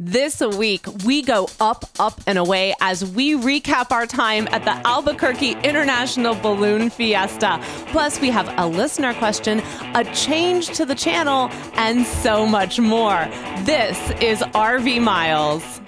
This week, we go up, up, and away as we recap our time at the Albuquerque International Balloon Fiesta. Plus, we have a listener question, a change to the channel, and so much more. This is RV Miles.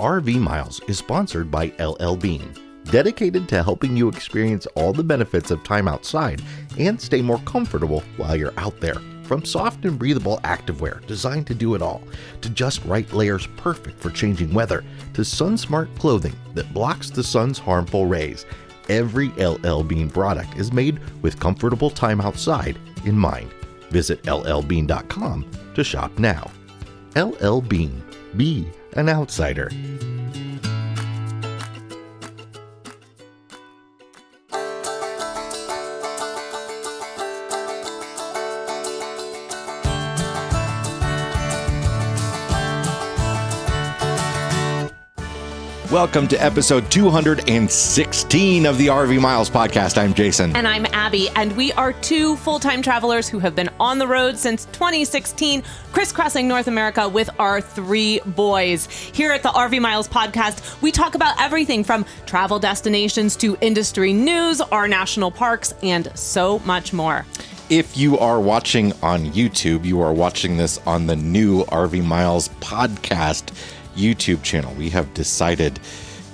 RV Miles is sponsored by LL Bean, dedicated to helping you experience all the benefits of time outside and stay more comfortable while you're out there. From soft and breathable activewear designed to do it all, to just right layers perfect for changing weather, to sun-smart clothing that blocks the sun's harmful rays, every LL Bean product is made with comfortable time outside in mind. Visit llbean.com to shop now. LL Bean. Be an outsider. Welcome to episode 216 of the RV Miles podcast. I'm Jason. And I'm Abby, and we are two full time travelers who have been on the road since 2016, crisscrossing North America with our three boys. Here at the RV Miles podcast, we talk about everything from travel destinations to industry news, our national parks, and so much more. If you are watching on YouTube, you are watching this on the new RV Miles podcast YouTube channel. We have decided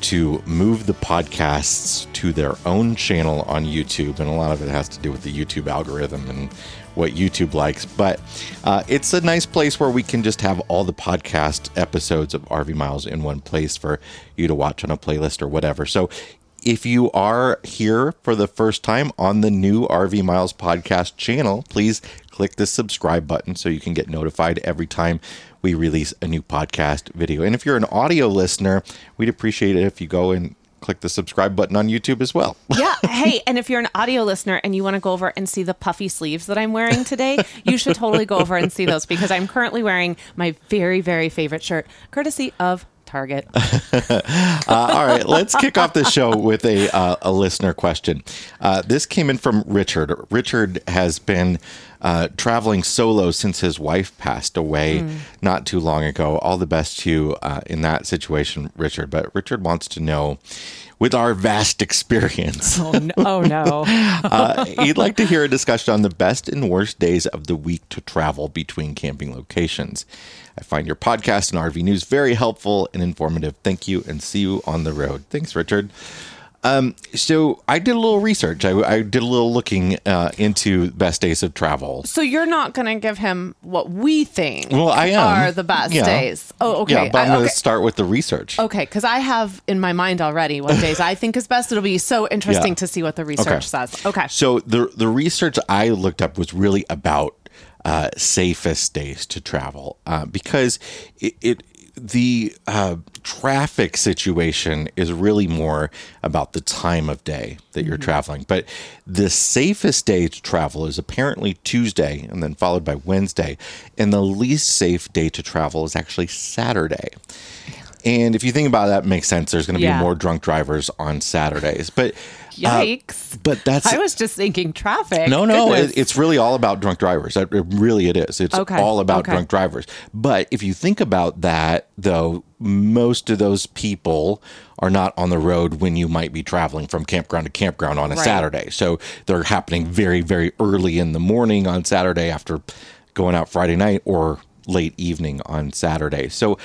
to move the podcasts to their own channel on YouTube, and a lot of it has to do with the YouTube algorithm and what YouTube likes. But uh, it's a nice place where we can just have all the podcast episodes of RV Miles in one place for you to watch on a playlist or whatever. So if you are here for the first time on the new RV Miles podcast channel, please click the subscribe button so you can get notified every time we release a new podcast video. And if you're an audio listener, we'd appreciate it if you go and click the subscribe button on YouTube as well. yeah. Hey, and if you're an audio listener and you want to go over and see the puffy sleeves that I'm wearing today, you should totally go over and see those because I'm currently wearing my very, very favorite shirt, courtesy of Target. uh, all right, let's kick off the show with a, uh, a listener question. Uh, this came in from Richard. Richard has been uh, traveling solo since his wife passed away mm. not too long ago. All the best to you uh, in that situation, Richard. But Richard wants to know with our vast experience. Oh, no. Oh, no. uh, he'd like to hear a discussion on the best and worst days of the week to travel between camping locations. I find your podcast and RV news very helpful and informative. Thank you and see you on the road. Thanks, Richard. Um, so I did a little research. I, I did a little looking uh, into best days of travel. So you're not going to give him what we think well, I am. are the best yeah. days. Oh, okay. Yeah, but I'm going to start with the research. Okay, because I have in my mind already what days I think is best. It'll be so interesting yeah. to see what the research okay. says. Okay. So the the research I looked up was really about uh, safest days to travel uh, because it, it the uh, traffic situation is really more about the time of day that you're mm-hmm. traveling. But the safest day to travel is apparently Tuesday and then followed by Wednesday. And the least safe day to travel is actually Saturday. And if you think about that, it makes sense. There's going to yeah. be more drunk drivers on Saturdays. But Yikes! Uh, but that's I was just thinking traffic. No, no, it, it's really all about drunk drivers. It, really, it is. It's okay. all about okay. drunk drivers. But if you think about that, though, most of those people are not on the road when you might be traveling from campground to campground on a right. Saturday. So they're happening very, very early in the morning on Saturday after going out Friday night or late evening on Saturday. So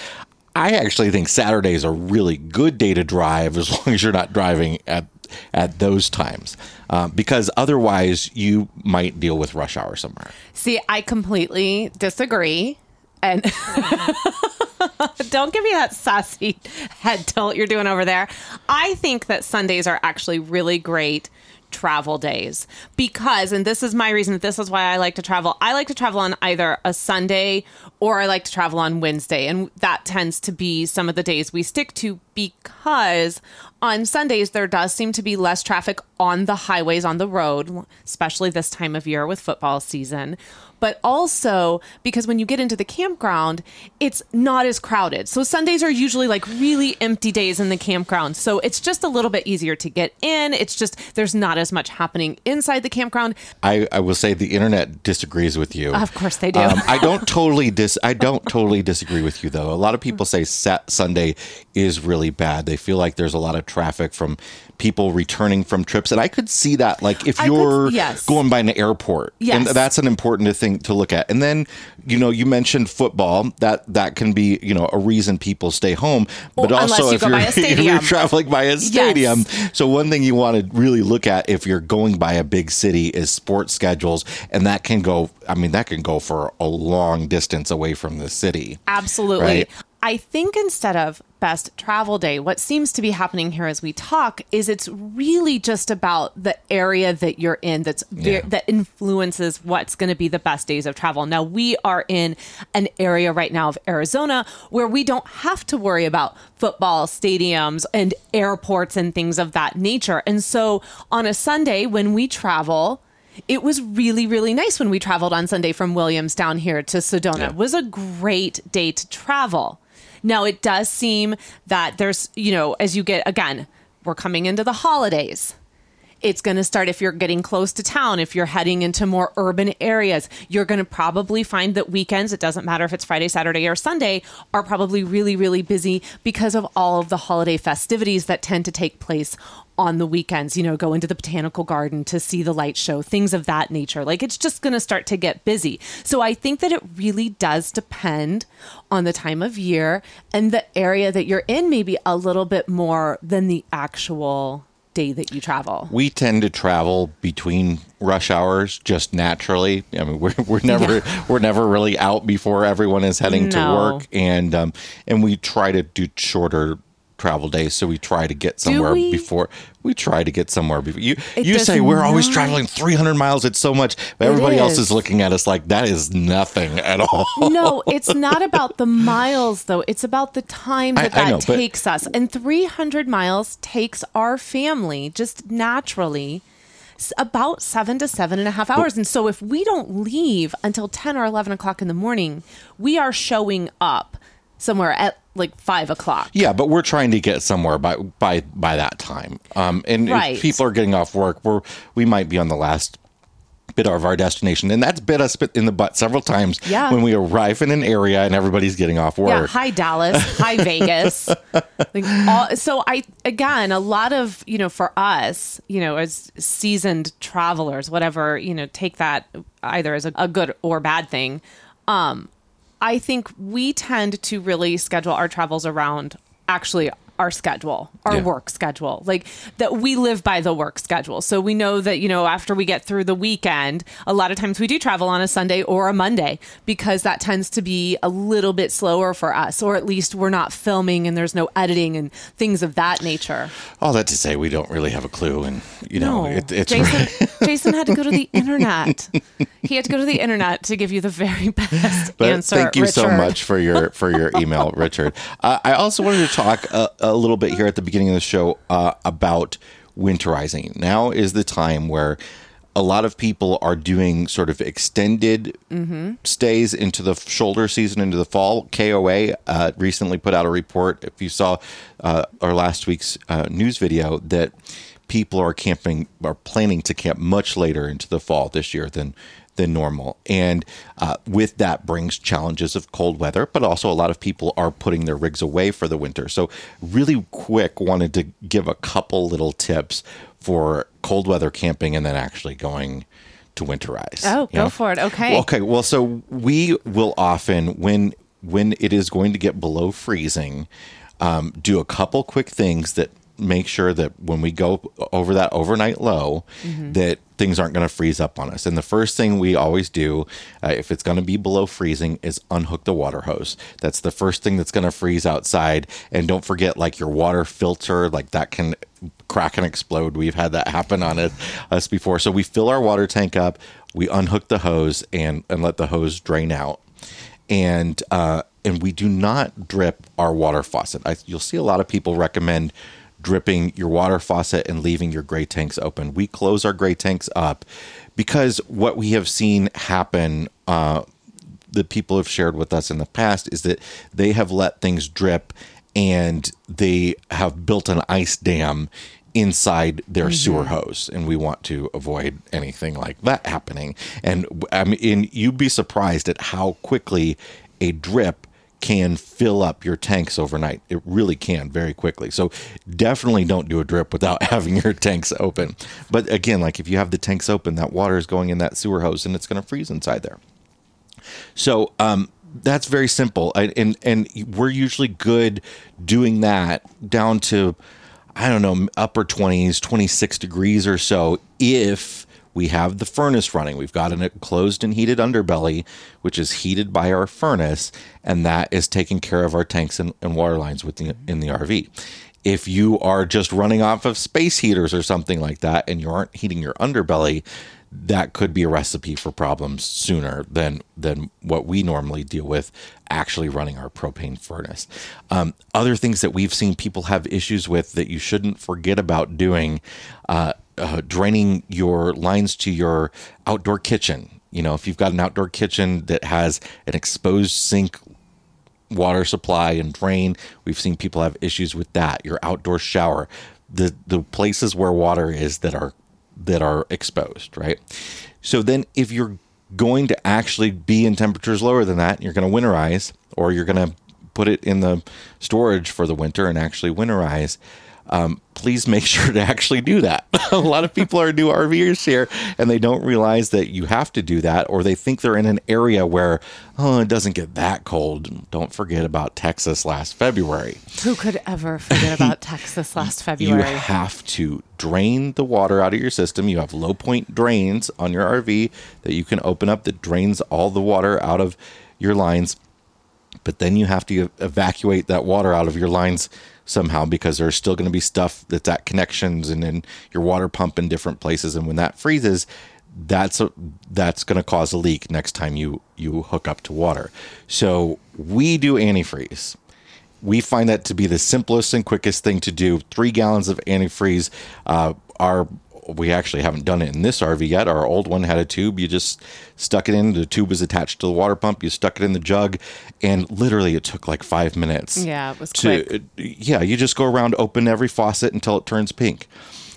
I actually think Saturday is a really good day to drive as long as you're not driving at at those times uh, because otherwise you might deal with rush hour somewhere. See, I completely disagree. And don't give me that sassy head tilt you're doing over there. I think that Sundays are actually really great travel days because and this is my reason this is why I like to travel. I like to travel on either a Sunday or I like to travel on Wednesday and that tends to be some of the days we stick to because on Sundays there does seem to be less traffic on the highways on the road, especially this time of year with football season but also because when you get into the campground, it's not as crowded. So Sundays are usually like really empty days in the campground. So it's just a little bit easier to get in. It's just there's not as much happening inside the campground. I, I will say the internet disagrees with you. Of course they do. Um, I don't totally dis. I don't totally disagree with you though. A lot of people say Sat- Sunday is really bad. They feel like there's a lot of traffic from people returning from trips, and I could see that. Like if I you're yes. going by an airport, and that's an important thing to look at. And then you know you mentioned football. That that can be you know a reason people stay home. But Well, also you if you're, if you're traveling by a stadium, so one thing you want to really look at if you're going by a big city is sports schedules, and that can go. I mean, that can go for a long distance away from the city. Absolutely. Right. I think instead of best travel day, what seems to be happening here as we talk is it's really just about the area that you're in that's Yeah. that influences what's going to be the best days of travel. Now we are in an area right now of Arizona where we don't have to worry about football stadiums and airports and things of that nature. And so on a Sunday when we travel, it was really, really nice when we traveled on Sunday from Williams down here to Sedona. Yeah. It was a great day to travel. Now, it does seem that there's, you know, as you get, again, we're coming into the holidays. It's going to start if you're getting close to town, if you're heading into more urban areas. You're going to probably find that weekends, it doesn't matter if it's Friday, Saturday, or Sunday, are probably really, really busy because of all of the holiday festivities that tend to take place on the weekends. You know, go into the botanical garden to see the light show, things of that nature. Like it's just going to start to get busy. So I think that it really does depend on the time of year and the area that you're in, maybe a little bit more than the actual day that you travel. We tend to travel between rush hours just naturally. I mean, we're we're never we're never really out before everyone is heading to work, and um, and we try to do shorter travel days. So we try to get somewhere we? before. We try to get somewhere before you. It you say we're always traveling 300 miles. It's so much, but everybody else is. is looking at us like that is nothing at all. no, it's not about the miles though. It's about the time that I- I that know, but- takes us. And 300 miles takes our family just naturally about seven to seven and a half hours. And so if we don't leave until 10 or 11 o'clock in the morning, we are showing up somewhere at like five o'clock. Yeah, but we're trying to get somewhere by by by that time. Um, and Right. if people are getting off work, we're we might be on the last bit of our destination, and that's bit us in the butt several times. Yeah. when we arrive in an area and everybody's getting off Yeah, work. hi Dallas, hi Vegas. Like, all, so I again, a lot of you know for us, you know, as seasoned travelers, whatever you know, take that either as a, a good or bad thing. Um, I think we tend to really schedule our travels around actually our schedule, our Yeah. work schedule. Like that we live by the work schedule. So we know that, you know, after we get through the weekend, a lot of times we do travel on a Sunday or a Monday because that tends to be a little bit slower for us, or at least we're not filming and there's no editing and things of that nature. All that to say, we don't really have a clue, and you know, No, it, it's Jason, Jason had to go to the internet. He had to go to the internet to give you the very best But answer. thank you so much for your for your email, Richard. Uh, I also wanted to talk a, a little bit here at the beginning of the show uh, about winterizing. Now is the time where a lot of people are doing sort of extended stays into the shoulder season, into the fall. KOA uh, recently put out a report. If you saw uh, our last week's uh, news video, that people are camping, are planning to camp much later into the fall this year than than normal. And uh, with that brings challenges of cold weather, but also a lot of people are putting their rigs away for the winter. So, really quick, wanted to give a couple little tips for cold weather camping and then actually going to winterize. Oh, go for it. Okay. Well, okay. Well, so we will often when when it is going to get below freezing, um, do a couple quick things that make sure that when we go over that overnight low, that things aren't going to freeze up on us. And the first thing we always do, uh, if it's going to be below freezing, is unhook the water hose. That's the first thing that's going to freeze outside. And don't forget, like your water filter, like that can crack and explode. We've had that happen on it, us before. So we fill our water tank up, we unhook the hose, and and let the hose drain out and uh, and we do not drip our water faucet. I, you'll see a lot of people recommend dripping your water faucet and leaving your gray tanks open. We close our gray tanks up because what we have seen happen. Uh, that people have shared with us in the past is that they have let things drip and they have built an ice dam inside their sewer hose and we want to avoid anything like that happening and i mean you'd be surprised at how quickly a drip can fill up your tanks overnight. It really can very quickly. So definitely don't do a drip without having your tanks open. But again like if you have the tanks open that water is going in that sewer hose and it's going to freeze inside there. So um, that's very simple, I, and and we're usually good doing that down to I don't know upper twenties, twenty six degrees or so if we have the furnace running. We've got an enclosed and heated underbelly, which is heated by our furnace, and that is taking care of our tanks and, and water lines within in the RV. If you are just running off of space heaters or something like that, and you aren't heating your underbelly, that could be a recipe for problems sooner than than what we normally deal with actually running our propane furnace. Um, other things that we've seen people have issues with that you shouldn't forget about doing, uh, uh, draining your lines to your outdoor kitchen. You know, if you've got an outdoor kitchen that has an exposed sink water supply and drain. We've seen people have issues with that. Your outdoor shower, the the places where water is that are that are exposed, right? So then if you're going to actually be in temperatures lower than that, you're going to winterize or you're going to put it in the storage for the winter and actually winterize. Um, please make sure to actually do that. a lot of people are new RVers here and they don't realize that you have to do that, or they think they're in an area where, oh, it doesn't get that cold. Don't forget about Texas last February. Who could ever forget about Texas last February? You have to drain the water out of your system. You have low point drains on your RV that you can open up that drains all the water out of your lines. But then you have to evacuate that water out of your lines somehow because there's still going to be stuff that's at connections and in your water pump in different places. And when that freezes, that's a, that's going to cause a leak next time you you hook up to water. So we do antifreeze we find that to be the simplest and quickest thing to do. Three gallons of antifreeze. Uh, our we actually haven't done it in this RV yet. Our old one had a tube. You just stuck it in. The tube was attached to the water pump. You stuck it in the jug, and literally it took like five minutes. Yeah, it was to quick. Uh, yeah. You just go around, open every faucet until it turns pink.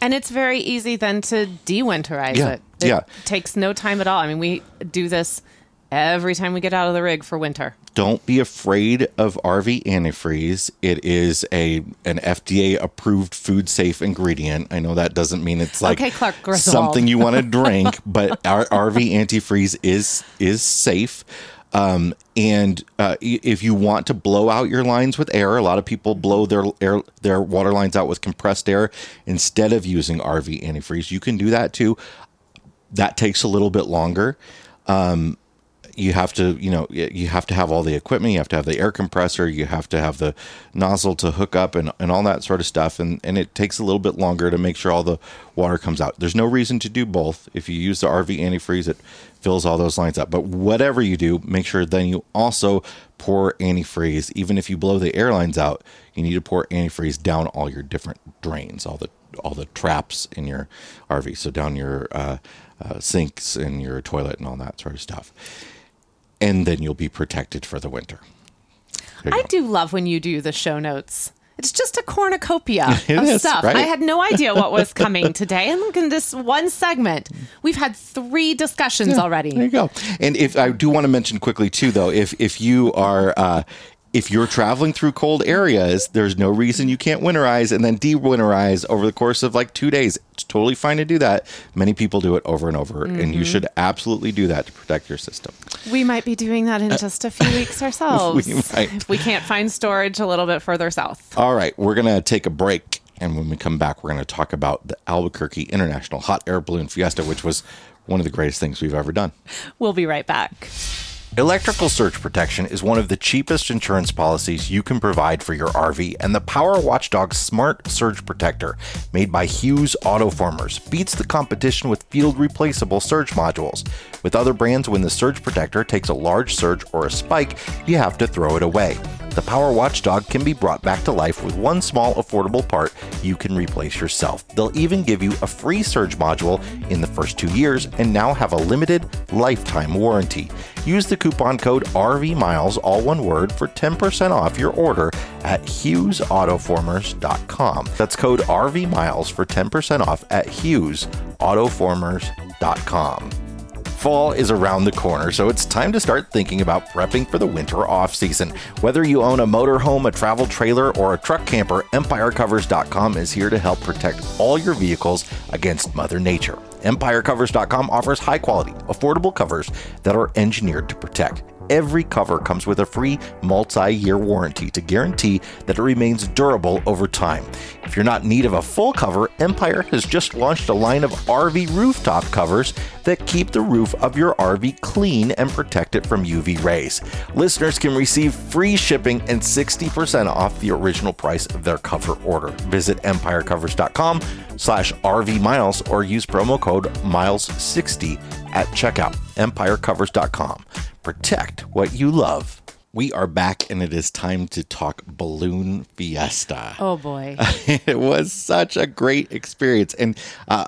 And it's very easy then to de-winterize Yeah, it. It yeah. takes no time at all. I mean, we do this every time we get out of the rig for winter. don't be afraid of RV antifreeze. It is a an FDA approved food safe ingredient. I know that doesn't mean it's like Okay, Clark Griswold. something you want to drink, but our RV antifreeze is is safe. Um, and uh, if you want to blow out your lines with air, a lot of people blow their air their water lines out with compressed air instead of using RV antifreeze. You can do that too. That takes a little bit longer you have to you know you have to have all the equipment you have to have the air compressor you have to have the nozzle to hook up and, and all that sort of stuff and, and it takes a little bit longer to make sure all the water comes out. There's no reason to do both. If you use the rv antifreeze it fills all those lines up. But whatever you do make sure then you also pour antifreeze. Even if you blow the air lines out you need to pour antifreeze down all your different drains all the all the traps in your rv so down your uh, uh, sinks and your toilet and all that sort of stuff and then you'll be protected for the winter. I go. do love when you do the show notes. It's just a cornucopia of is, stuff. right? I had no idea what was coming today. And look in this one segment. We've had three discussions already. There you go. And if I do want to mention quickly too, though, if if you are uh, if you're traveling through cold areas, there's no reason you can't winterize and then de-winterize over the course of like two days. It's totally fine to do that. Many people do it over and over, and Mm-hmm. you should absolutely do that to protect your system. We might be doing that in just a few weeks ourselves. We might. We can't find storage a little bit further south. All right, we're going to take a break. And when we come back, we're going to talk about the Albuquerque International Hot Air Balloon Fiesta, which was one of the greatest things we've ever done. We'll be right back. Electrical surge protection is one of the cheapest insurance policies you can provide for your RV, and the Power Watchdog Smart Surge Protector, made by Hughes Autoformers, beats the competition with field replaceable surge modules. With other brands, when the surge protector takes a large surge or a spike, you have to throw it away. The Power Watchdog can be brought back to life with one small affordable part you can replace yourself. They'll even give you a free surge module in the first two years and now have a limited lifetime warranty. Use the coupon code RV Miles, all one word, for 10% off your order at hughesautoformers.com. That's code RV Miles for 10% off at hughesautoformers.com. Fall is around the corner, so it's time to start thinking about prepping for the winter off season. Whether you own a motorhome, a travel trailer, or a truck camper, EmpireCovers.com is here to help protect all your vehicles against Mother Nature. EmpireCovers.com offers high quality, affordable covers that are engineered to protect. Every cover comes with a free multi year warranty to guarantee that it remains durable over time. If you're not in need of a full cover, Empire has just launched a line of RV rooftop covers that keep the roof of your RV clean and protect it from UV rays. Listeners can receive free shipping and 60% off the original price of their cover order. Visit empirecovers.com slash RV miles or use promo code miles60 at checkout. Empirecovers.com. Protect what you love. We are back, and it is time to talk Balloon Fiesta. Oh boy. it was such a great experience. And uh,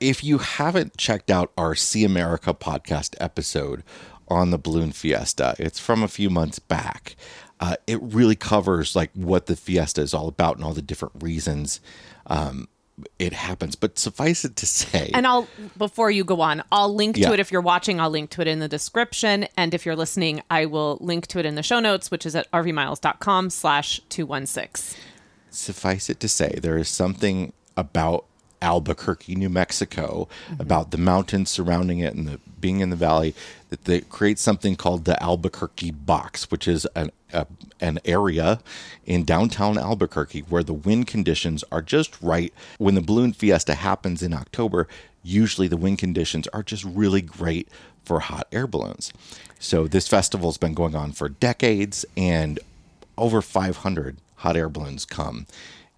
if you haven't checked out our See America podcast episode on the Balloon Fiesta, it's from a few months back. Uh, it really covers like what the Fiesta is all about and all the different reasons um, it happens. But suffice it to say, And I'll before you go on, I'll link Yeah. to it if you're watching. I'll link to it in the description, and if you're listening, I will link to it in the show notes, which is at rvmiles.com/slash two one six. suffice it to say, there is something about Albuquerque, New Mexico, mm-hmm. about the mountains surrounding it and the being in the valley that, that creates something called the Albuquerque box, which is an a, an area in downtown Albuquerque where the wind conditions are just right. When the balloon fiesta happens in October, usually the wind conditions are just really great for hot air balloons. So this festival's been going on for decades and over 500 hot air balloons come.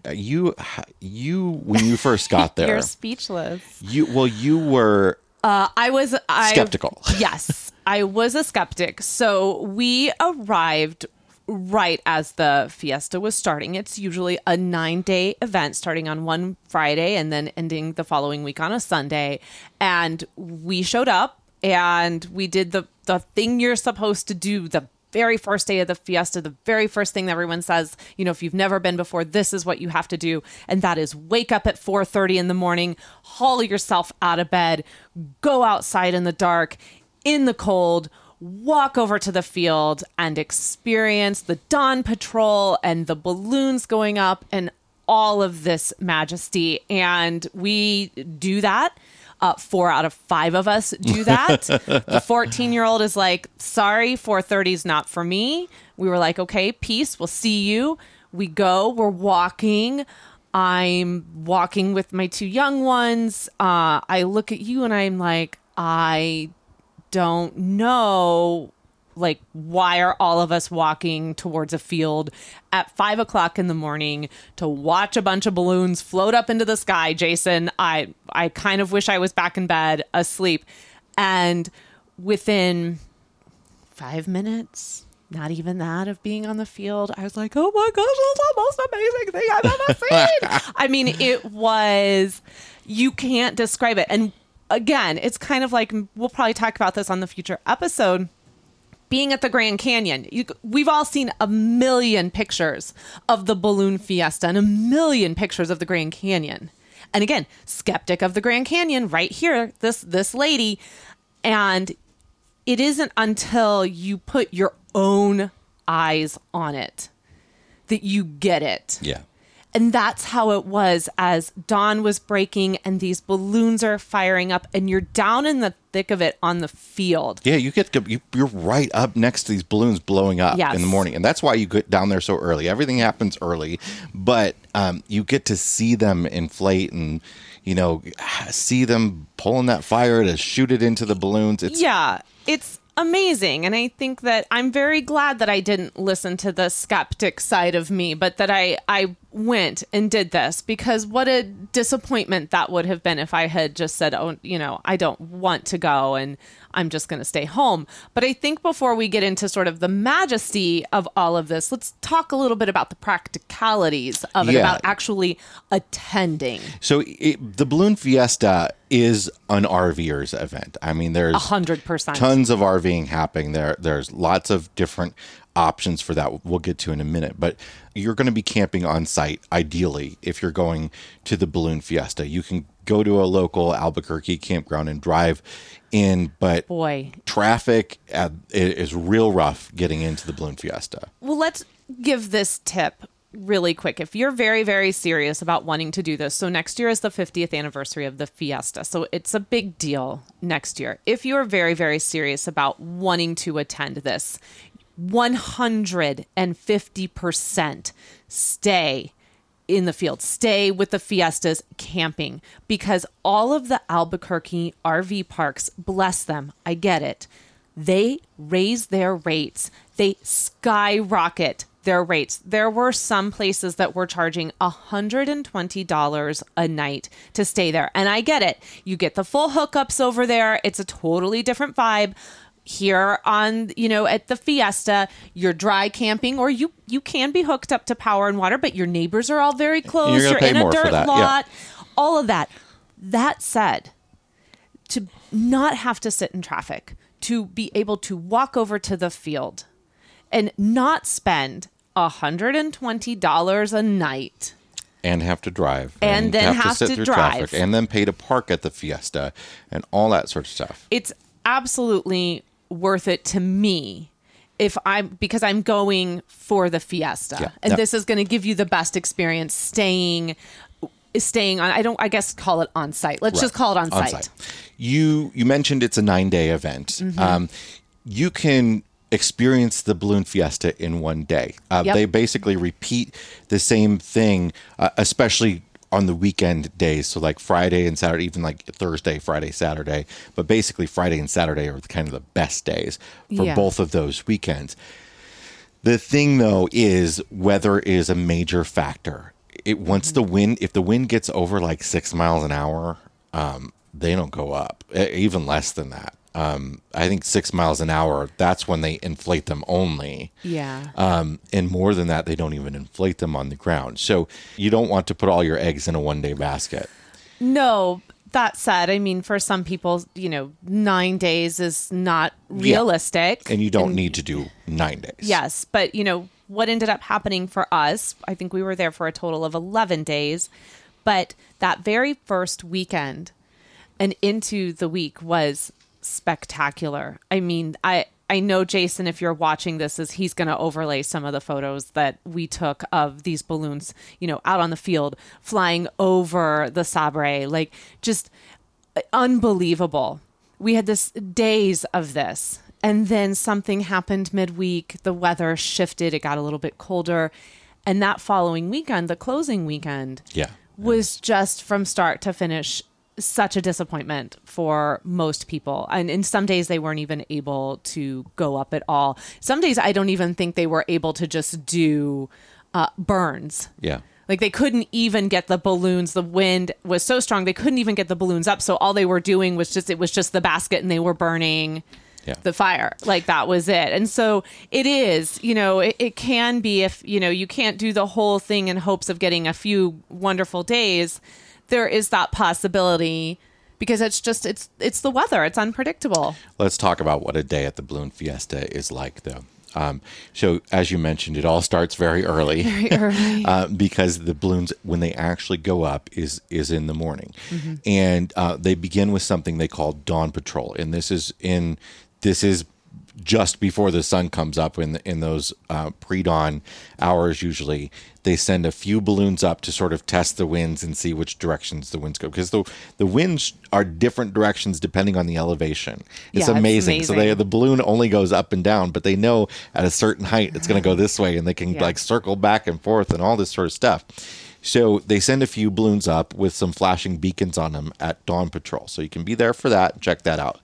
Uh, You, you, when you first got there, You're speechless. you well, you were Uh, I was I, Skeptical. yes, I was a skeptic. So we arrived right as the fiesta was starting. It's usually a nine day event starting on one Friday and then ending the following week on a Sunday. And we showed up and we did the the thing you're supposed to do the very first day of the fiesta, the very first thing that everyone says, you know, if you've never been before, this is what you have to do, and that is wake up at 4:30 in the morning, haul yourself out of bed, go outside in the dark, in the cold, walk over to the field and experience the dawn patrol and the balloons going up and all of this majesty. And we do that. Uh, four out of five of us do that. the 14 year old is like, sorry, 430 is not for me. We were like, okay, peace. We'll see you. We go, we're walking. I'm walking with my two young ones. Uh, I look at you and I'm like, I don't know like why are all of us walking towards a field at five o'clock in the morning to watch a bunch of balloons float up into the sky jason? I i kind of wish i was back in bed asleep. And within five minutes not even that of being on the field i was like oh my gosh that's the most amazing thing i've ever seen. I mean it was you can't describe it. And again it's kind of like we'll probably talk about this on the future episode being at the Grand Canyon, you, we've all seen a million pictures of the balloon fiesta and a million pictures of the Grand Canyon. And again, skeptic of the Grand Canyon right here, this this lady, and it isn't until you put your own eyes on it that you get it. yeah. And that's how it was as dawn was breaking and these balloons are firing up and you're down in the thick of it on the field. Yeah, you get to, you're right up next to these balloons blowing up Yes. in the morning, and that's why you get down there so early. Everything happens early, but um, you get to see them inflate and you know see them pulling that fire to shoot it into the balloons. It's Yeah, it's amazing. And I think that I'm very glad that I didn't listen to the skeptic side of me, but that I, I went and did this because what a disappointment that would have been if I had just said, oh, you know, I don't want to go and I'm just going to stay home. But I think before we get into sort of the majesty of all of this, let's talk a little bit about the practicalities of it, Yeah. about actually attending. so it, the balloon fiesta is an RVers event. I mean, there's A hundred percent. tons of RVing happening there. There's lots of different options for that we'll get to in a minute. But you're going to be camping on site, ideally, if you're going to the Balloon Fiesta. You can go to a local Albuquerque campground and drive in, but Boy. traffic uh, is real rough getting into the Balloon Fiesta. Well, let's give this tip really quick. If you're very, very serious about wanting to do this, so next year is the 50th anniversary of the Fiesta. So it's a big deal next year. If you're very, very serious about wanting to attend this, 150% stay in the field, stay with the fiestas camping because all of the Albuquerque RV parks, bless them, I get it, they raise their rates, they skyrocket their rates. There were some places that were charging $120 a night to stay there. And I get it. You get the full hookups over there, it's a totally different vibe here on you know at the fiesta. You're dry camping or you you can be hooked up to power and water but your neighbors are all very close. You're you're, in a dirt that, yeah. lot. All of that. That said to not have to sit in traffic to be able to walk over to the field and not spend $120 a night and have to drive. And then have to drive. and then pay to park at the fiesta and all that sort of stuff. It's absolutely worth it to me if I'm because I'm going for the fiesta. Yeah. And this is going to give you the best experience staying staying on I don't I guess call it on site. Let's just call it on, site. you you mentioned it's a nine day event Mm-hmm. um, you can experience the balloon fiesta in one day uh, Yep. they basically repeat the same thing uh, especially on the weekend days so like friday and saturday even like thursday friday saturday but basically friday and saturday are kind of the best days for Yeah. both of those weekends the thing though is weather is a major factor. It once the wind if the wind gets over like six miles an hour, um, they don't go up. Even less than that. Um, I think six miles an hour. That's when they inflate them only. Yeah. Um, and more than that, they don't even inflate them on the ground. So you don't want to put all your eggs in a one day basket. No, that said, I mean for some people, you know, 9 days is not realistic. And you don't need to do nine days. Yes, but you know what ended up happening for us? I think we were there for a total of 11 days, but that very first weekend and into the week was spectacular. I mean, I I know Jason if you're watching this is he's going to overlay some of the photos that we took of these balloons, you know, out on the field flying over the Sabre, like just uh, unbelievable. We had this days of this. And then something happened midweek. The weather shifted. It got a little bit colder. And that following weekend, the closing weekend, Yeah. was just from start to finish such a disappointment for most people. And in some days, they weren't even able to go up at all. Some days, I don't even think they were able to just do uh, burns. Yeah. Like they couldn't even get the balloons. The wind was so strong they couldn't even get the balloons up. So all they were doing was just it was just the basket and they were burning Yeah. the fire. Like that was it. And so it is, you know, it, it can be if, you know, you can't do the whole thing in hopes of getting a few wonderful days, there is that possibility because it's just it's it's the weather. It's unpredictable. Let's talk about what a day at the Balloon Fiesta is like, though. Um, so, as you mentioned, it all starts very early, very uh, because the balloons, when they actually go up, is is in the morning, and uh, they begin with something they call dawn patrol, and this is in this is just before the sun comes up in in those uh, pre-dawn hours usually they send a few balloons up to sort of test the winds and see which directions the winds go because the the winds are different directions depending on the elevation. It's, Yeah, it's amazing. so they the balloon only goes up and down but they know at a certain height it's going to go this way and they can Yeah. like circle back and forth and all this sort of stuff. So they send a few balloons up with some flashing beacons on them at dawn patrol. So you can be there for that check that out.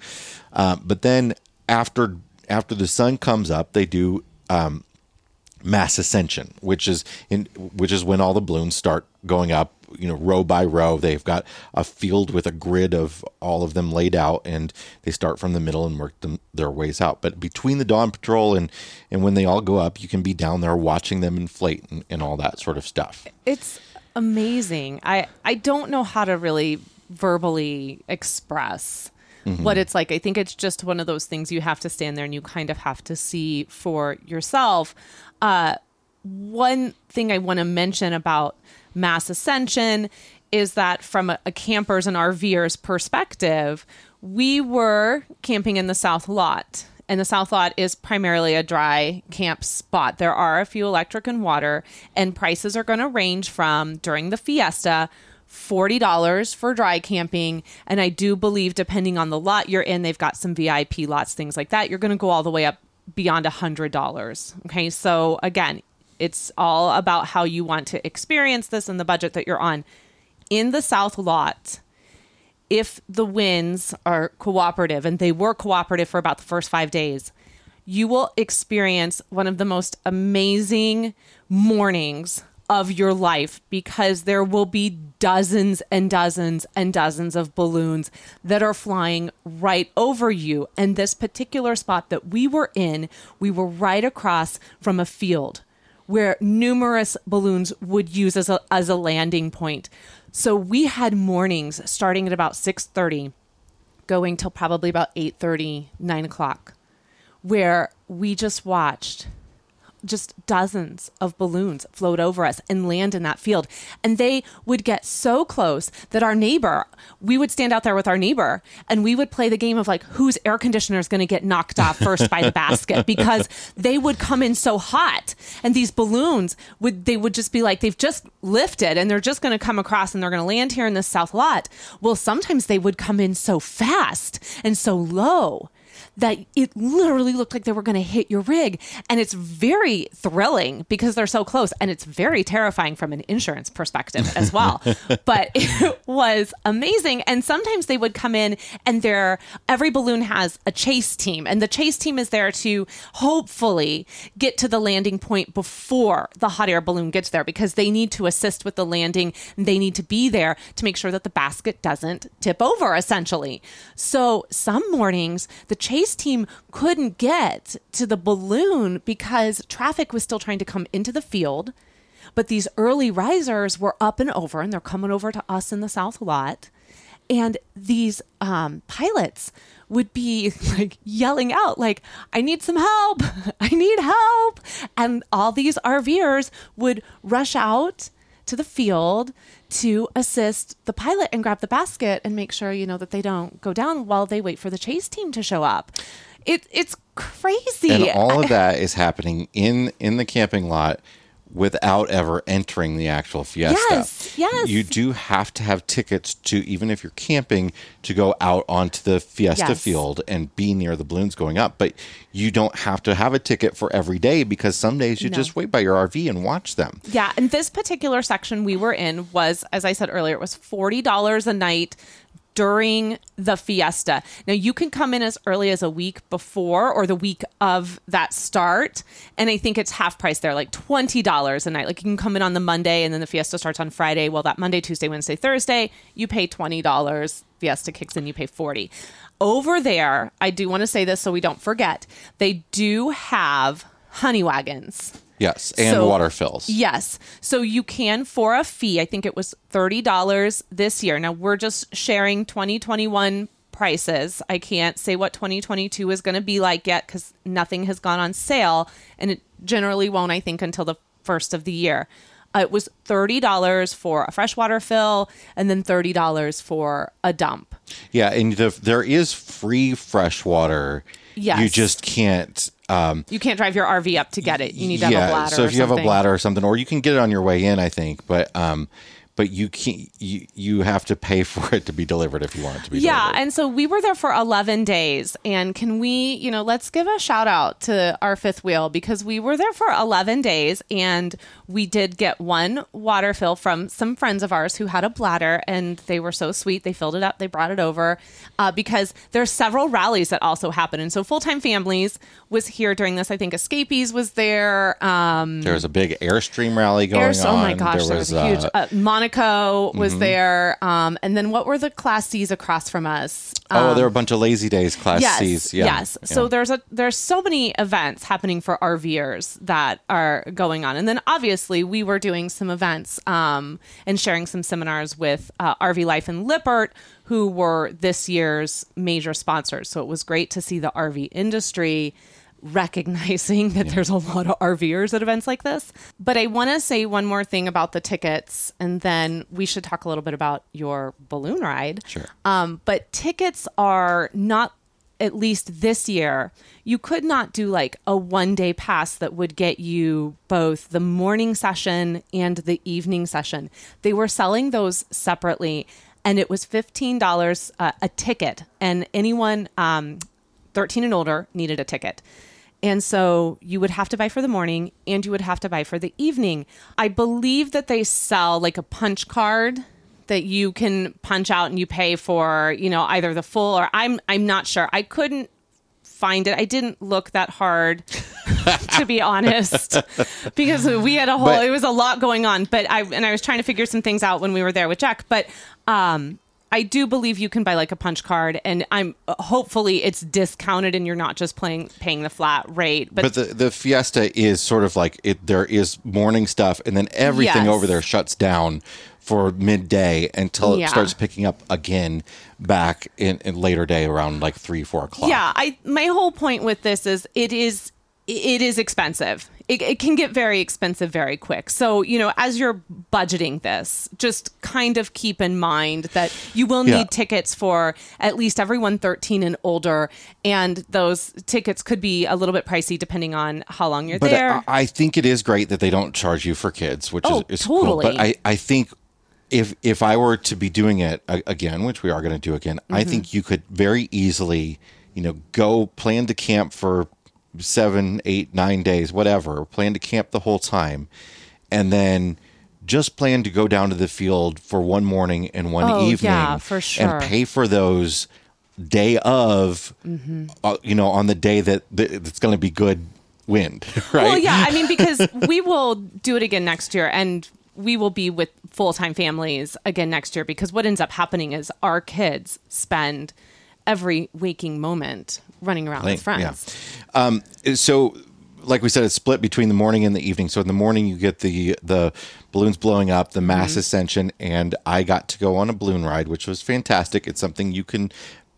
Uh, but then after after the sun comes up, they do um, mass ascension, which is in which is when all the balloons start going up. You know, row by row. They've got a field with a grid of all of them laid out, and they start from the middle and work them their ways out. But between the dawn patrol and and when they all go up, you can be down there watching them inflate and, and all that sort of stuff. It's amazing. I I don't know how to really verbally express mm-hmm. what it's like. I think it's just one of those things you have to stand there and you kind of have to see for yourself. Uh, one thing I want to mention about mass ascension is that from a, a camper's and RVer's perspective, we were camping in the South Lot. And the South Lot is primarily a dry camp spot. There are a few electric and water, and prices are going to range from during the fiesta $40 for dry camping. And I do believe, depending on the lot you're in, they've got some VIP lots, things like that. You're going to go all the way up beyond a $100. Okay. So again, it's all about how you want to experience this and the budget that you're on. In the South Lot, if the winds are cooperative, and they were cooperative for about the first five days, you will experience one of the most amazing mornings of your life because there will be dozens and dozens and dozens of balloons that are flying right over you. And this particular spot that we were in, we were right across from a field where numerous balloons would use as a, as a landing point. So we had mornings starting at about 6:30 going till probably about 8:30, 9 o'clock, where we just watched just dozens of balloons float over us and land in that field. And they would get so close that our neighbor, we would stand out there with our neighbor and we would play the game of like whose air conditioner is going to get knocked off first by the basket because they would come in so hot. And these balloons would, they would just be like, they've just lifted and they're just going to come across and they're going to land here in this south lot. Well, sometimes they would come in so fast and so low that it literally looked like they were going to hit your rig. And it's very thrilling because they're so close. And it's very terrifying from an insurance perspective as well. but it was amazing. And sometimes they would come in and their every balloon has a chase team. And the chase team is there to hopefully get to the landing point before the hot air balloon gets there because they need to assist with the landing. They need to be there to make sure that the basket doesn't tip over, essentially. So some mornings, the chase team couldn't get to the balloon because traffic was still trying to come into the field. But these early risers were up and over, and they're coming over to us in the South Lot. And these um, pilots would be like yelling out, like, I need some help. I need help. And all these RVers would rush out to the field to assist the pilot and grab the basket and make sure you know that they don't go down while they wait for the chase team to show up. It, it's crazy. And all of that is happening in in the camping lot without ever entering the actual fiesta. Yes, yes. You do have to have tickets to even if you're camping to go out onto the fiesta Yes. field and be near the balloons going up, but you don't have to have a ticket for every day because some days you No. just wait by your RV and watch them. Yeah, and this particular section we were in was, as I said earlier, it was forty dollars a night during the fiesta. Now you can come in as early as a week before or the week of that start, and I think it's half price there, like twenty dollars a night. Like you can come in on the Monday, and then the fiesta starts on Friday. Well, that Monday, Tuesday, Wednesday, Thursday, you pay twenty dollars. Fiesta kicks in, you pay forty. Over there, I do want to say this so we don't forget. They do have honey wagons. Yes, and So- water fills. Yes. So you can for a fee. I think it was $30 this year. Now we're just sharing 2021 prices. I can't say what 2022 is going to be like yet cuz nothing has gone on sale and it generally won't I think until the first of the year. Uh, it was $30 for a freshwater fill and then $30 for a dump. Yeah, and the, there is free freshwater. Yes. You just can't um You can't drive your RV up to get it. You need to have a bladder. So if you have a bladder or something, or you can get it on your way in, I think. But um, but you can't. You you have to pay for it to be delivered if you want it to be. Yeah, delivered. and so we were there for 11 days. And can we, you know, let's give a shout out to our fifth wheel because we were there for 11 days and we did get one water fill from some friends of ours who had a bladder and they were so sweet. They filled it up, they brought it over uh, because there's several rallies that also happen. And so Full Time Families was here during this. I think Escapees was there. Um, there was a big airstream rally going Airs- on. oh my gosh, there was, a huge. uh, Uh, Monica Quantico was there, um, and then what were the Class C's across from us? oh, there were a bunch of Lazydays, class yes, C's. Yeah. Yes. So there's a there's so many events happening for RVers that are going on, and then obviously we were doing some events um, and sharing some seminars with uh, RV Life and Lippert, who were this year's major sponsors. So it was great to see the RV industry recognizing that there's a lot of RVers at events like this. But I want to say one more thing about the tickets, and then we should talk a little bit about your balloon ride. Sure. Um, but tickets are not, at least this year, you could not do like a one day pass that would get you both the morning session and the evening session. They were selling those separately, and it was $15 uh, a ticket, and anyone um, 13 and older needed a ticket. And so you would have to buy for the morning and you would have to buy for the evening. I believe that they sell like a punch card that you can punch out and you pay for, you know, either the full or I'm I'm not sure. I couldn't find it. I didn't look that hard to be honest because we had a whole But- it was a lot going on, but I and I was trying to figure some things out when we were there with Jack, but um I do believe you can buy like a punch card, and I'm uh, hopefully it's discounted, and you're not just playing paying the flat rate. But, But the, the Fiesta is sort of like it. There is morning stuff, and then everything Yes. over there shuts down for midday until Yeah. it starts picking up again back in, in later day around like three, four o'clock. yeah, I my whole point with this is it is it is expensive. It, it can get very expensive very quick. So you know, as you're budgeting this, just kind of keep in mind that you will need Yeah. tickets for at least everyone 13 and older, and those tickets could be a little bit pricey depending on how long you're But there. I, I think it is great that they don't charge you for kids, which Oh, is, is cool. totally. But I, I think if if I were to be doing it again, which we are going to do again, I Mm-hmm. think you could very easily, you know, go plan to camp for seven, eight, nine days, whatever. Plan to camp the whole time, and then just plan to go down to the field for one morning and one Oh, evening, yeah, for sure. and pay for those day of, Mm-hmm. uh, you know, on the day that, that it's going to be good wind, right? Well, yeah, I mean, because we will do it again next year and we will be with full time families again next year because what ends up happening is our kids spend every waking moment running around with Playing- yeah. friends. Um, so like we said it's split between the morning and the evening so in the morning you get the the balloons blowing up the mass mm-hmm. ascension and i got to go on a balloon ride which was fantastic it's something you can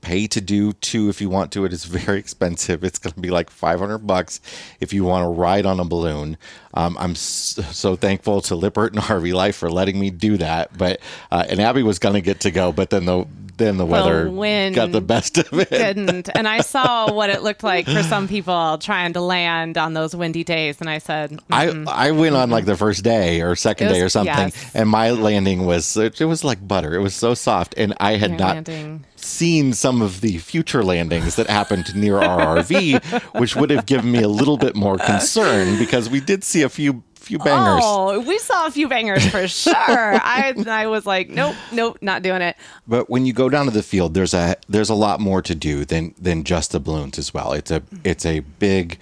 pay to do too if you want to it is very expensive it's going to be like 500 bucks if you want to ride on a balloon um, i'm so, so thankful to lippert and harvey life for letting me do that but uh, and abby was going to get to go but then the then the weather wind got the best of it Didn't. And I saw what it looked like for some people trying to land on those windy days. And I said, I I went on like the first day or second was- day or something, yes. and my landing was it, it was like butter. It was so soft, and I had Your not landing. Seen some of the future landings that happened near our RV, which would have given me a little bit more concern because we did see a few few bangers. Oh, we saw a few bangers for sure. I I was like, nope, nope, not doing it. But when you go down to the field, there's a there's a lot more to do than than just the balloons as well. It's a it's a big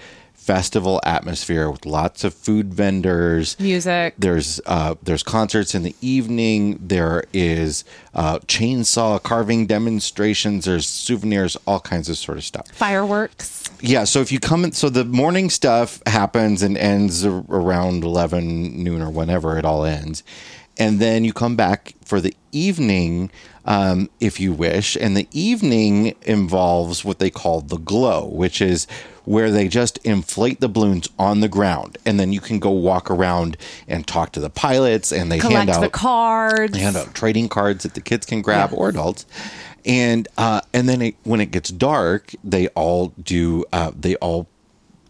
festival atmosphere with lots of food vendors, Music. There's uh, there's concerts in the evening. There is uh, chainsaw carving demonstrations. There's souvenirs, all kinds of sort of stuff. Fireworks. Yeah. So if you come in, so the morning stuff happens and ends around 11 noon or whenever it all ends. And then you come back for the evening um, if you wish. And the evening involves what they call the glow, which is where they just inflate the balloons on the ground. And then you can go walk around and talk to the pilots and they hand Collect out the cards. hand out trading cards that the kids can grab or adults and uh, and then it, when it gets dark they all do uh, they all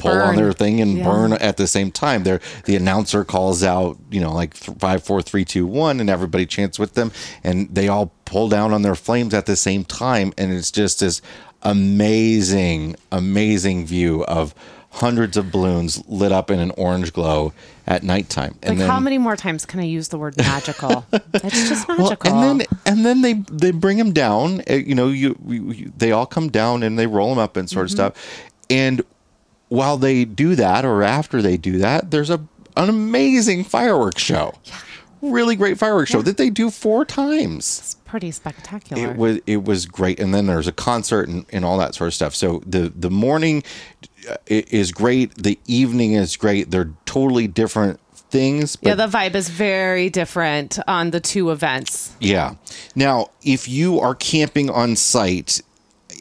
pull on their thing and Yeah. burn at the same time there the announcer calls out you know like th- five four three two one and everybody chants with them and they all pull down on their flames at the same time and it's just this amazing amazing view of hundreds of balloons lit up in an orange glow at nighttime Like, and then how many more times can I use the word magical? it's just well, magical. and then and then they they bring them down. uh, You know, you, you, you- they all come down and they roll them up and sort Mm-hmm. of stuff. And while they do that, or after they do that, there's a an amazing fireworks show. really great fireworks show that they do four times. It's pretty spectacular. It was it was great, and then there's a concert and, and all that sort of stuff. So the the morning uh, is great. The evening is great. They're totally different things. But yeah, the vibe is very different on the two events. Yeah. Now, if you are camping on site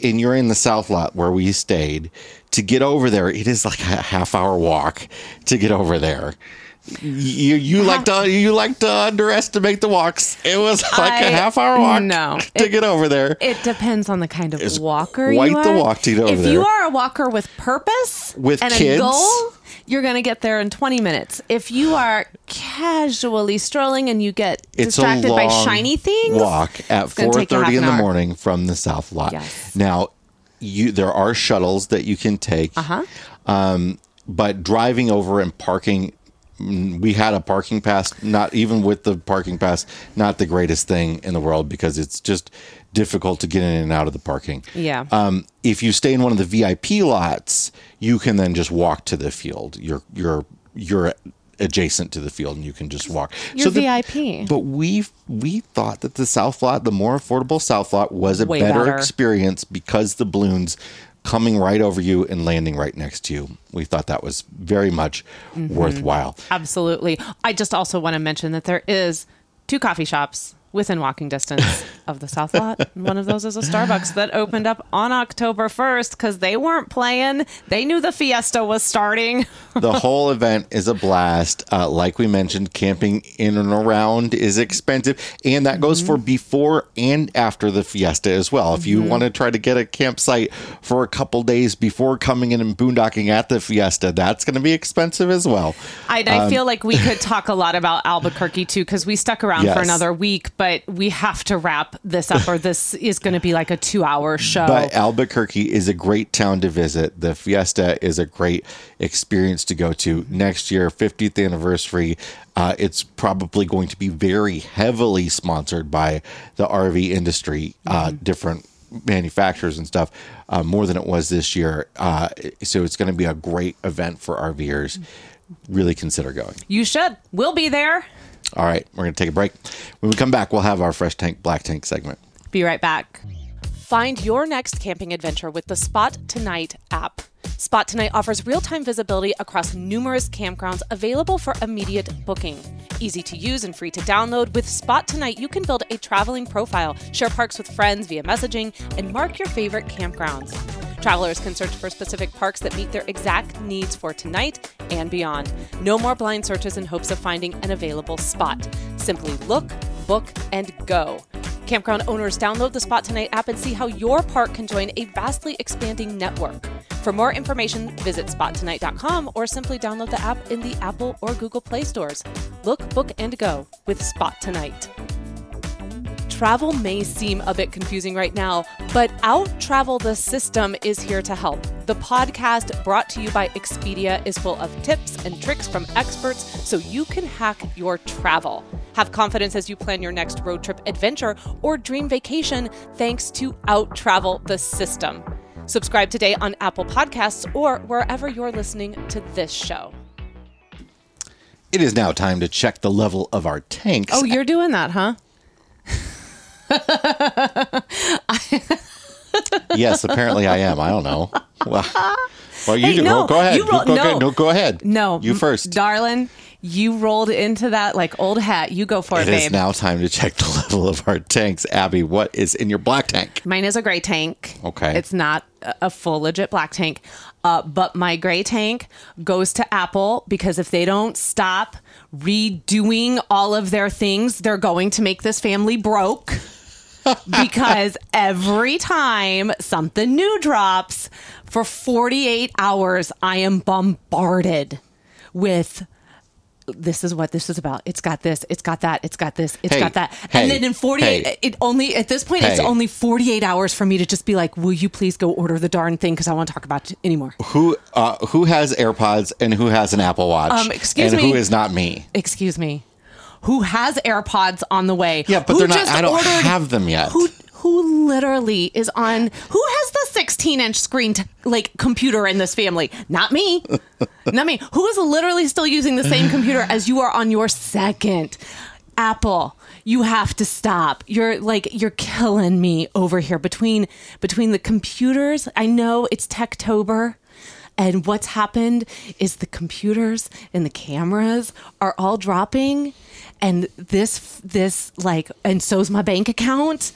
and you're in the South Lot where we stayed, to get over there, it is like a half hour walk to get over there. You you like to you like to underestimate the walks. It was like a I- half hour walk no. to It- get over there. It depends on the kind of It's walker quite you are. the walk to get over if there. you are a walker with purpose With and kids. a goal, you're going to get there in 20 minutes. If you are casually strolling and you get It's distracted a by shiny things, Walk at it's gonna four take you half thirty in the morning from the South Lot. Yes. Now, you there are shuttles that you can take. Uh-huh. Um, but driving over and parking, mm, we had a parking pass. Not even with the parking pass, not the greatest thing in the world because it's just difficult to get in and out of the parking. Yeah. Um, if you stay in one of the VIP lots, you can then just walk to the field. You're you're you're adjacent to the field and you can just walk. You're the- VIP. But we we thought that the South Lot, the more affordable South Lot, was a better, better. experience because the balloons coming right over you and landing right next to you. We thought that was very much Mm-hmm. worthwhile. Absolutely. I just also want to mention that there is two coffee shops within walking distance of the South Lot. And one of those is a Starbucks that opened up on October 1st because they weren't playing. They knew the fiesta was starting. the whole event is a blast. Uh, like we mentioned, camping in and around is expensive, and that goes mm-hmm. for before and after the fiesta as well. If you mm-hmm. want to try to get a campsite for a couple days before coming in and boondocking at the fiesta, that's going to be expensive as well. I, I um, feel like we could talk a lot about Albuquerque too because we stuck around for another week, but we have to wrap this up or this is going to be like a two hour show. But Albuquerque is a great town to visit. The fiesta is a great experience to go to. Next year, 50th anniversary, uh, it's probably going to be very heavily sponsored by the RV industry, uh, different manufacturers and stuff, uh, more than it was this year. Uh, so it's going to be a great event for RVers. Really consider going. you should. We'll be there. All right, we're going to take a break. When we come back, we'll have our Fresh Tank Black Tank segment. Be right back. Find your next camping adventure with the Spot Tonight app. Spot Tonight offers real time visibility across numerous campgrounds available for immediate booking. Easy to use and free to download, with Spot Tonight, you can build a traveling profile, share parks with friends via messaging, and mark your favorite campgrounds. Travelers can search for specific parks that meet their exact needs for tonight and beyond. No more blind searches in hopes of finding an available spot. Simply look, book, and go. Campground owners download the Spot Tonight app and see how your park can join a vastly expanding network. For more information, visit spottonight.com or simply download the app in the Apple or Google Play stores. Look, book, and go with Spot Tonight. Travel may seem a bit confusing right now, but Out Travel the System is here to help. The podcast brought to you by Expedia is full of tips and tricks from experts so you can hack your travel. Have confidence as you plan your next road trip adventure or dream vacation thanks to Out Travel the System. Subscribe today on Apple Podcasts or wherever you're listening to this show. It is now time to check the level of our tanks. Oh, you're doing that, huh? yes, apparently I am. I don't know. Well, well you Hey, do. no, go, go ahead. you roll- go, no. no, go ahead. No, you first. darling. You rolled into that like old hat. You go for it, It is babe. now time to check the level of our tanks. Abby, what is in your black tank? Mine is a gray tank. Okay. It's not a a full legit black tank. Uh, but my gray tank goes to Apple because if they don't stop redoing all of their things, they're going to make this family broke. because every time something new drops for 48 hours, I am bombarded with this is what this is about. It's got this, it's got that, it's got this, it's Hey, got that. hey, and then in 48, hey. it only, at this point, it's only 48 hours for me to just be like, will you please go order the darn thing? Because I want to talk about it anymore. Who uh, who has AirPods and who has an Apple Watch? Um, excuse and me. who is not me? Excuse me. Who has AirPods on the way? Yeah, but Who they're not. I don't ordered- have them yet. Who who literally is on? Who has the 16 inch screen t- like computer in this family? Not me. Not me. Who is literally still using the same computer as you are on your second? Apple, you have to stop. You're like you're killing me over here between between the computers. I know it's Techtober. And what's happened is the computers and the cameras are all dropping and this this like and so's my bank account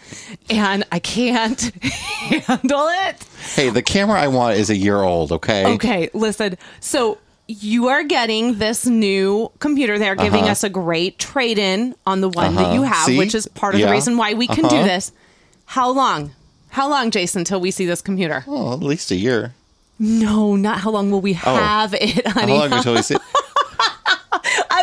and I can't handle it. Hey, the camera I want is a year old, okay? Okay, listen. So you are getting this new computer. They're giving Uh-huh. us a great trade in on the one that you have, See? which is part of Yeah. the reason why we can do Uh-huh. this. How long? How long, Jason, until we see this computer? Well, at least a year. No, not how long will we have it, Oh. How honey. long until we see?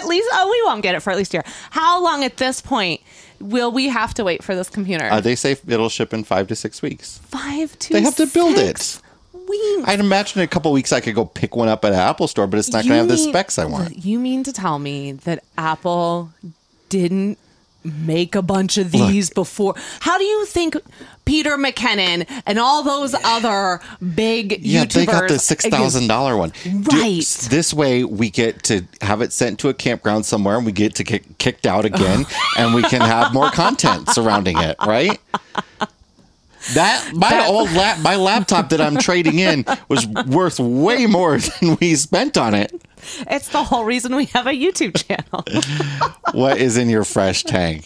at least, oh, we won't get it for at least a year. How long at this point will we have to wait for this computer? Uh, they say it'll ship in five to six weeks. Five to They have to build six weeks. I'd imagine in a couple weeks I could go pick one up at an Apple store, but it's not going to have the specs I want. You mean to tell me that Apple didn't make a bunch of these before? How do you think Peter McKinnon and all those other big Yeah, YouTubers they got the six thousand dollar one. Do- Right. this way, we get to have it sent to a campground somewhere, and we get to get kicked out again, and we can have more content surrounding it. Right. That my That- old lap, my laptop that I'm trading in was worth way more than we spent on it. It's the whole reason we have a YouTube channel. What is in your fresh tank?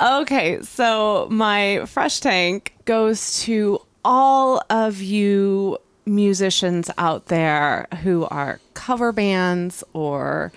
Okay, so my fresh tank goes to all of you musicians out there who are cover bands or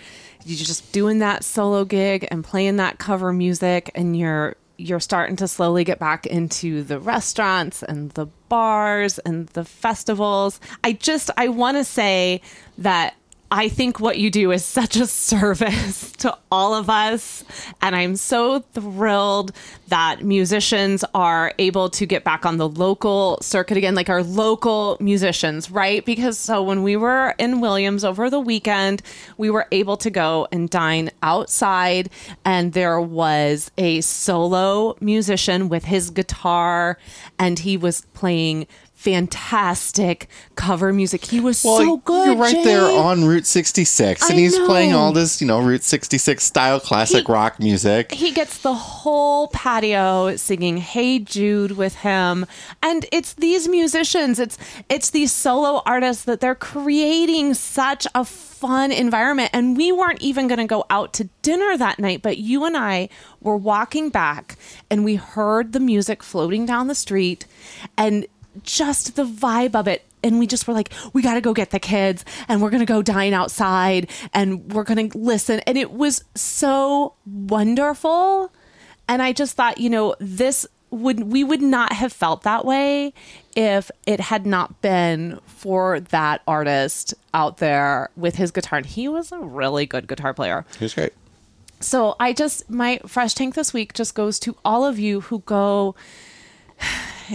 you're just doing that solo gig and playing that cover music and you're you're starting to slowly get back into the restaurants and the bars and the festivals. I just I want to say that I think what you do is such a service to all of us. And I'm so thrilled that musicians are able to get back on the local circuit again, like our local musicians, right? Because so when we were in Williams over the weekend, we were able to go and dine outside, and there was a solo musician with his guitar, and he was playing fantastic cover music. He was so good. You're right there on Route 66, and I he's playing all this, you know, Route 66 style classic He- rock music. he gets the whole patio singing hey jude with him and it's these musicians it's it's these solo artists that they're creating such a fun environment and we weren't even going to go out to dinner that night but you and I were walking back and we heard the music floating down the street and just the vibe of it. And we just were like we got to go get the kids and we're going to go dine outside and we're going to listen. And it was so wonderful. And i just thought you know this would we would not have felt that way if it had not been for that artist out there with his guitar. And he was a really good guitar player. He was great. so I just my fresh tank this week just goes to all of you who go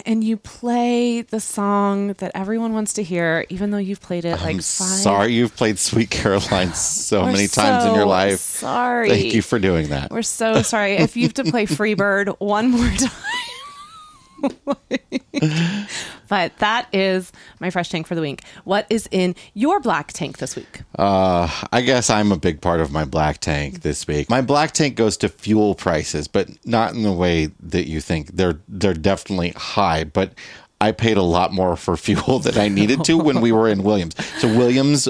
and you play the song that everyone wants to hear, even though you've played it like I'm five. sorry you've played Sweet Caroline so many times in your life. Sorry. Thank you for doing that. We're so sorry. If you have to play Freebird one more time. but that is my fresh tank for the week. What is in your black tank this week? Uh, I guess I'm a big part of my black tank this week. My black tank goes to fuel prices, but not in the way that you think. They're they're definitely high, but I paid a lot more for fuel than I needed to when we were in Williams. So Williams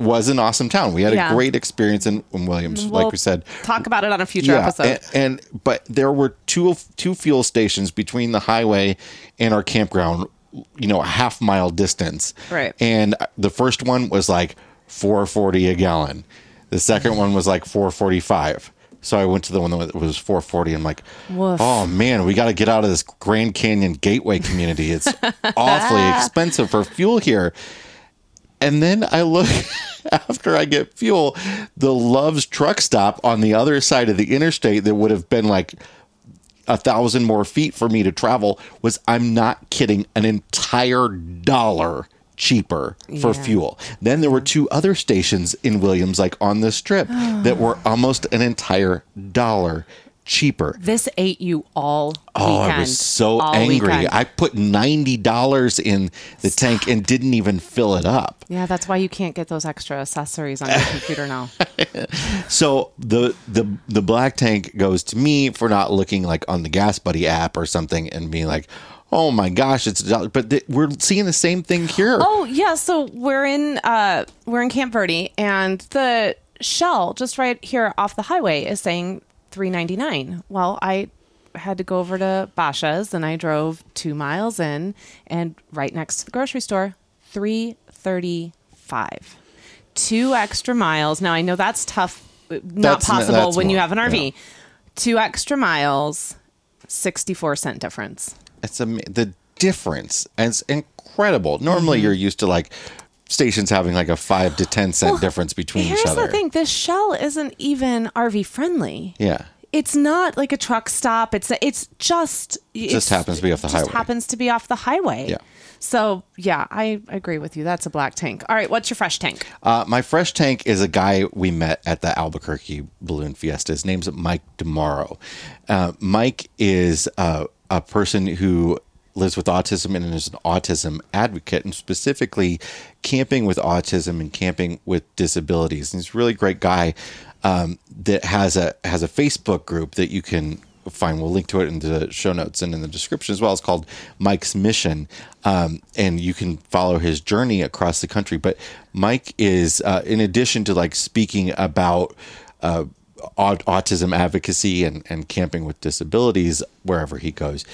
was an awesome town. We had Yeah. a great experience in, in Williams, We'll like we said. talk about it on a future episode. And, and but there were two two fuel stations between the highway and our campground. You know, a half mile distance. Right. And the first one was like four forty a gallon. The second one was like four forty five. So I went to the one that was four forty. I'm like, Woof. oh man, we got to get out of this Grand Canyon Gateway community. It's awfully expensive for fuel here. And then I look after I get fuel, the Love's truck stop on the other side of the interstate that would have been like a thousand more feet for me to travel was I'm not kidding, an entire dollar cheaper for Yeah. fuel. Then there were two other stations in Williams, like on the strip, that were almost an entire dollar cheaper. This ate you all Oh, weekend. I was so all angry. weekend. I put ninety dollars in the tank and didn't even fill it up. yeah, that's why you can't get those extra accessories on your computer now. So the the the black tank goes to me for not looking like on the Gas Buddy app or something and being like, "Oh my gosh, it's a dollar." But th- we're seeing the same thing here. Oh yeah, so we're in uh we're in Camp Verde and the Shell just right here off the highway is saying 399. Well, I had to go over to Basha's and I drove 2 miles in and right next to the grocery store 335. Two extra miles. Now I know that's tough not That's- possible that's when you have an RV. yeah. Two extra miles, 64 cent difference. It's am- the difference. And it's incredible. Normally, mm-hmm. you're used to like stations having like a five to ten cent Well, difference between Here's each other. the thing: this shell isn't even RV friendly. Yeah. It's not like a truck stop. It's it's just it Just happens to be off the highway. Just highway. happens to be off the highway. Yeah. So yeah, I agree with you. That's a black tank. All right, what's your fresh tank? Uh, my fresh tank is a guy we met at the Albuquerque Balloon Fiesta. His name's Mike Demaro. Uh, Mike is uh, a person who lives with autism and is an autism advocate, and specifically camping with autism and camping with disabilities. And he's a really great guy um, that has a has a Facebook group that you can find. We'll link to it in the show notes and in the description as well. It's called Mike's Mission, um, and you can follow his journey across the country. But Mike is, uh, in addition to like speaking about uh, autism advocacy and, and camping with disabilities wherever he goes.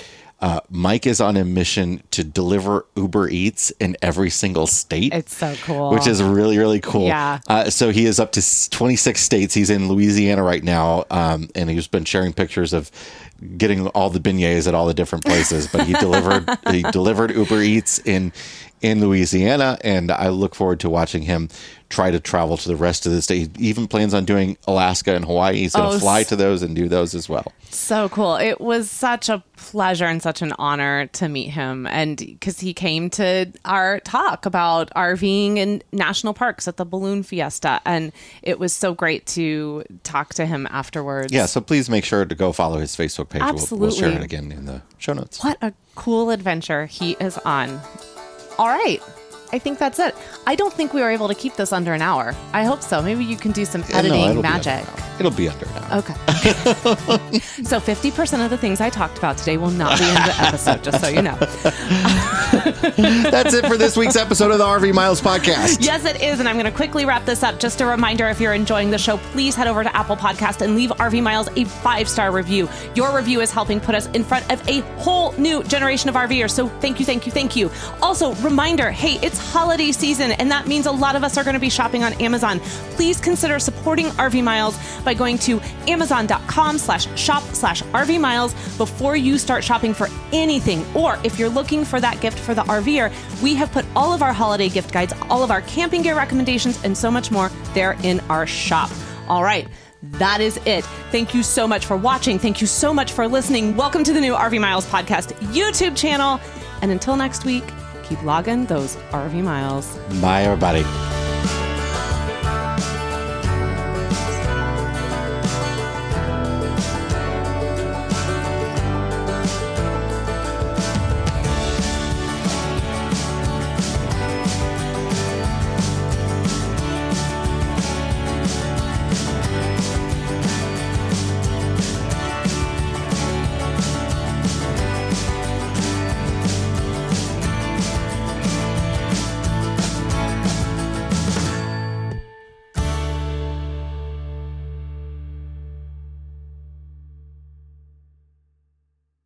Uh, Mike is on a mission to deliver Uber Eats in every single state. It's so cool. Which is really, really cool. Yeah. Uh, so he is up to 26 states. He's in Louisiana right now, um, and he's been sharing pictures of getting all the beignets at all the different places. But he delivered he delivered Uber Eats in in Louisiana, and I look forward to watching him try to travel to the rest of the state. He even plans on doing Alaska and Hawaii. He's going to Oh, fly to those and do those as well. So cool. It was such a pleasure and such an honor to meet him. And because he came to our talk about RVing in national parks at the Balloon Fiesta. And it was so great to talk to him afterwards. Yeah, so please make sure to go follow his Facebook page. We'll, we'll share Absolutely. it again in the show notes. What a cool adventure he is on. All right. I think that's it. I don't think we were able to keep this under an hour. I hope so. Maybe you can do some Yeah, no, editing it'll magic. hour. It'll be under an hour. Okay. so 50% of the things I talked about today will not be in the episode, just so you know. That's it for this week's episode of the RV Miles podcast. Yes, it is. And I'm going to quickly wrap this up. Just a reminder if you're enjoying the show, please head over to Apple Podcast and leave RV Miles a five star review. Your review is helping put us in front of a whole new generation of RVers. So thank you, thank you, thank you. Also, reminder hey, it's holiday season, and that means a lot of us are going to be shopping on Amazon. Please consider supporting RV Miles by going to amazon.com slash shop slash RV Miles before you start shopping for anything. Or if you're looking for that gift for the RVer, we have put all of our holiday gift guides, all of our camping gear recommendations, and so much more there in our shop. All right. That is it. Thank you so much for watching. Thank you so much for listening. Welcome to the new RV Miles podcast YouTube channel. And until next week, keep logging those RV miles. Bye, everybody.